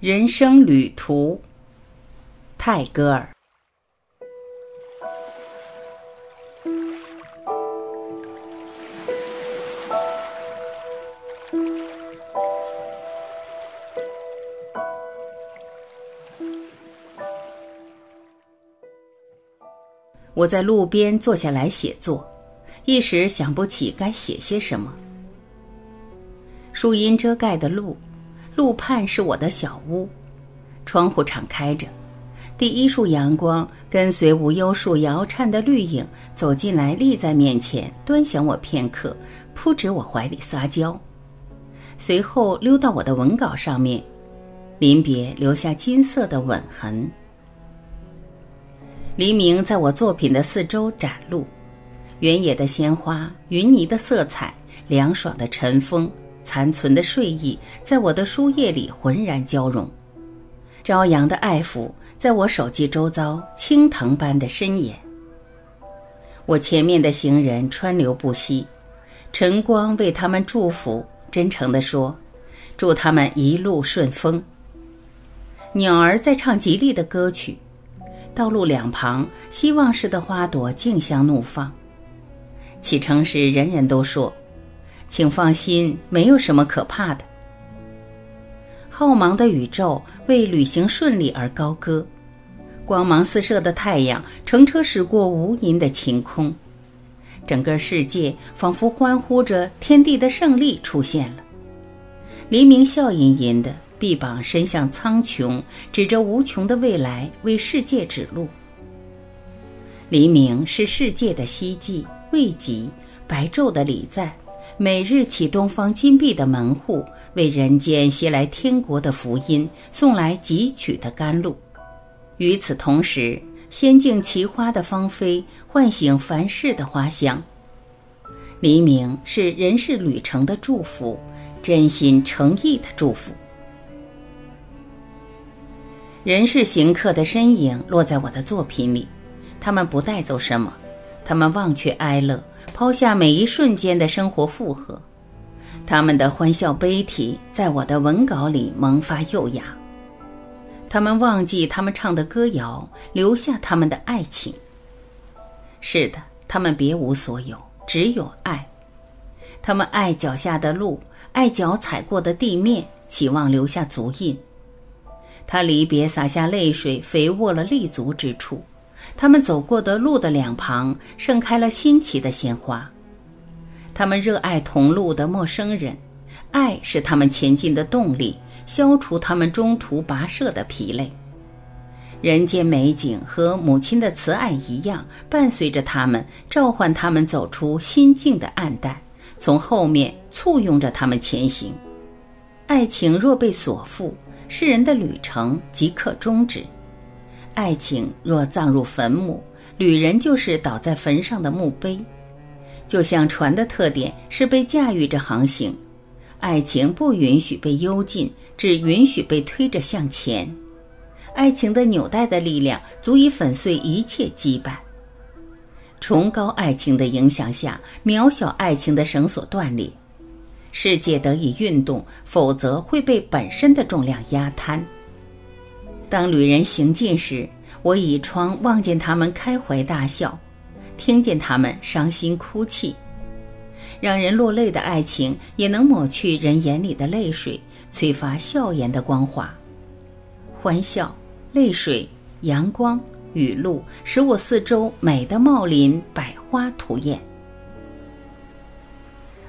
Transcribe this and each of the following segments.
人生旅途，泰戈尔。我在路边坐下来写作，一时想不起该写些什么。树荫遮盖的路，路畔是我的小屋，窗户敞开着，第一束阳光跟随无忧树摇颤的绿影走进来，立在面前，端详我片刻，扑至我怀里撒娇，随后溜到我的文稿上面，临别留下金色的吻痕。黎明在我作品的四周展露，原野的鲜花，云泥的色彩，凉爽的晨风，残存的睡意，在我的书页里浑然交融。朝阳的爱抚，在我手机周遭青藤般的伸延。我前面的行人川流不息，晨光为他们祝福，真诚地说：“祝他们一路顺风。”鸟儿在唱吉利的歌曲。道路两旁，希望似的花朵竞相怒放。启程时，人人都说：“请放心，没有什么可怕的。”浩茫的宇宙为旅行顺利而高歌，光芒四射的太阳乘车驶过无垠的晴空，整个世界仿佛欢呼着天地的胜利出现了。黎明笑吟吟的。臂膀伸向苍穹，指着无穷的未来，为世界指路。黎明是世界的希冀、慰藉，白昼的礼赞，每日启东方金碧的门户，为人间携来天国的福音，送来汲取的甘露。与此同时，仙境奇花的芳菲，唤醒凡世的花香。黎明是人世旅程的祝福，真心诚意的祝福。人世行客的身影落在我的作品里，他们不带走什么，他们忘却哀乐，抛下每一瞬间的生活负荷，他们的欢笑悲啼在我的文稿里萌发幼芽。他们忘记他们唱的歌谣，留下他们的爱情。是的，他们别无所有，只有爱。他们爱脚下的路，爱脚踩过的地面，期望留下足印。他离别，洒下泪水，肥沃了立足之处。他们走过的路的两旁，盛开了新奇的鲜花。他们热爱同路的陌生人，爱是他们前进的动力，消除他们中途跋涉的疲累。人间美景和母亲的慈爱一样，伴随着他们，召唤他们走出心境的暗淡，从后面簇拥着他们前行。爱情若被锁缚。世人的旅程即刻终止，爱情若葬入坟墓，旅人就是倒在坟上的墓碑。就像船的特点是被驾驭着航行，爱情不允许被幽禁，只允许被推着向前。爱情的纽带的力量足以粉碎一切羁绊。崇高爱情的影响下，渺小爱情的绳索断裂。世界得以运动，否则会被本身的重量压瘫。当旅人行进时，我倚窗望见他们开怀大笑，听见他们伤心哭泣。让人落泪的爱情，也能抹去人眼里的泪水，催发笑颜的光华。欢笑、泪水、阳光、雨露，使我四周美的茂林，百花吐艳。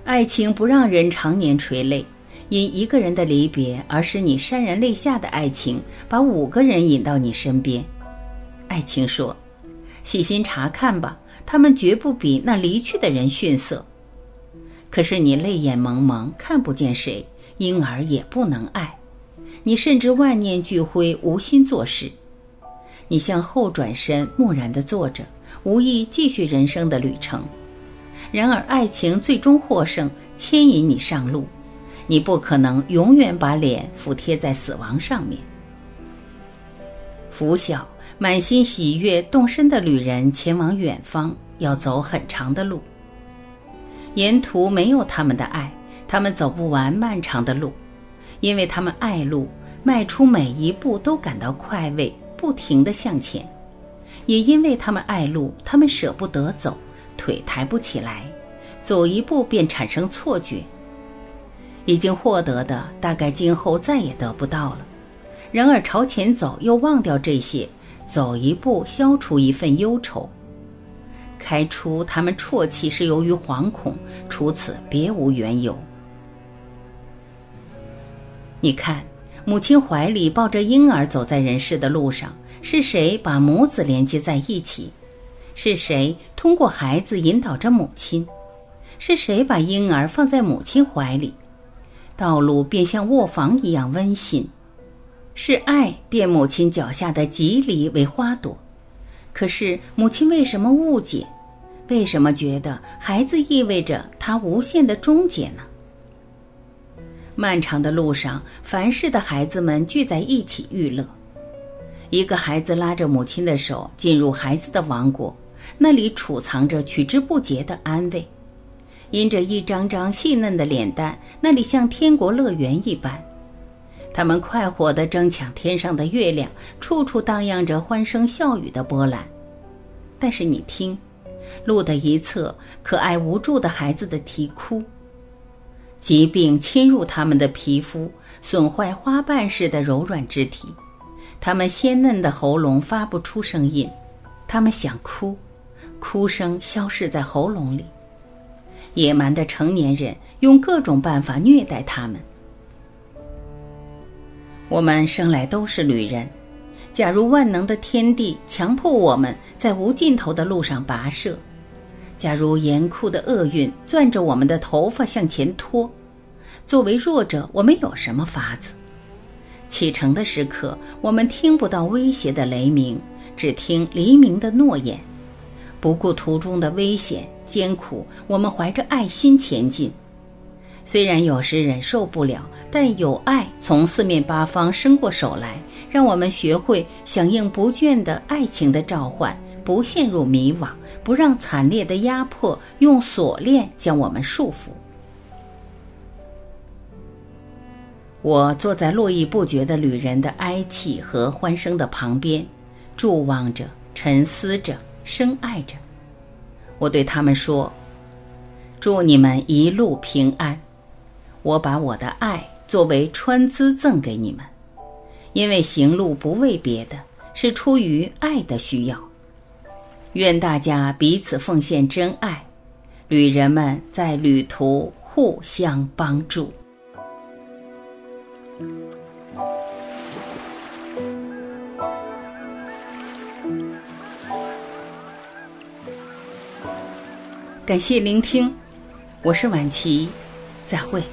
爱情不让人常年垂泪，因一个人的离别而使你潸然泪下的爱情，把五个人引到你身边。爱情说：“细心查看吧，他们绝不比那离去的人逊色。”可是你泪眼蒙蒙，看不见谁，因而也不能爱。你甚至万念俱灰，无心做事。你向后转身，木然地坐着，无意继续人生的旅程。然而，爱情最终获胜，牵引你上路。你不可能永远把脸俯贴在死亡上面。拂晓，满心喜悦、动身的旅人前往远方，要走很长的路。沿途没有他们的爱，他们走不完漫长的路，因为他们爱路，迈出每一步都感到快慰，不停地向前。也因为他们爱路，他们舍不得走，腿抬不起来，走一步便产生错觉。已经获得的，大概今后再也得不到了。然而朝前走，又忘掉这些，走一步消除一份忧愁。开出他们啜泣是由于惶恐，除此别无缘由。你看，母亲怀里抱着婴儿走在人世的路上，是谁把母子连接在一起？是谁通过孩子引导着母亲？是谁把婴儿放在母亲怀里？道路便像卧房一样温馨。是爱变母亲脚下的蒺藜为花朵。可是母亲为什么误解？为什么觉得孩子意味着他无限的终结呢？漫长的路上，凡事的孩子们聚在一起娱乐。一个孩子拉着母亲的手进入孩子的王国，那里储藏着取之不竭的安慰。因着一张张细嫩的脸蛋，那里像天国乐园一般。他们快活地争抢天上的月亮，处处荡漾着欢声笑语的波澜。但是你听，路的一侧，可爱无助的孩子的啼哭。疾病侵入他们的皮肤，损坏花瓣似的柔软肢体，他们鲜嫩的喉咙发不出声音，他们想哭，哭声消失在喉咙里。野蛮的成年人用各种办法虐待他们。我们生来都是旅人，假如万能的天地强迫我们在无尽头的路上跋涉。假如严酷的厄运攥着我们的头发向前拖，作为弱者，我们有什么法子？启程的时刻，我们听不到威胁的雷鸣，只听黎明的诺言。不顾途中的危险艰苦，我们怀着爱心前进。虽然有时忍受不了，但有爱从四面八方伸过手来，让我们学会响应不倦的爱情的召唤，不陷入迷惘。不让惨烈的压迫用锁链将我们束缚。我坐在络绎不绝的旅人的哀泣和欢声的旁边，注望着，沉思着，深爱着。我对他们说：“祝你们一路平安。”我把我的爱作为穿资赠给你们，因为行路不为别的，是出于爱的需要。愿大家彼此奉献真爱，旅人们在旅途互相帮助。感谢聆听，我是晚琪，再会。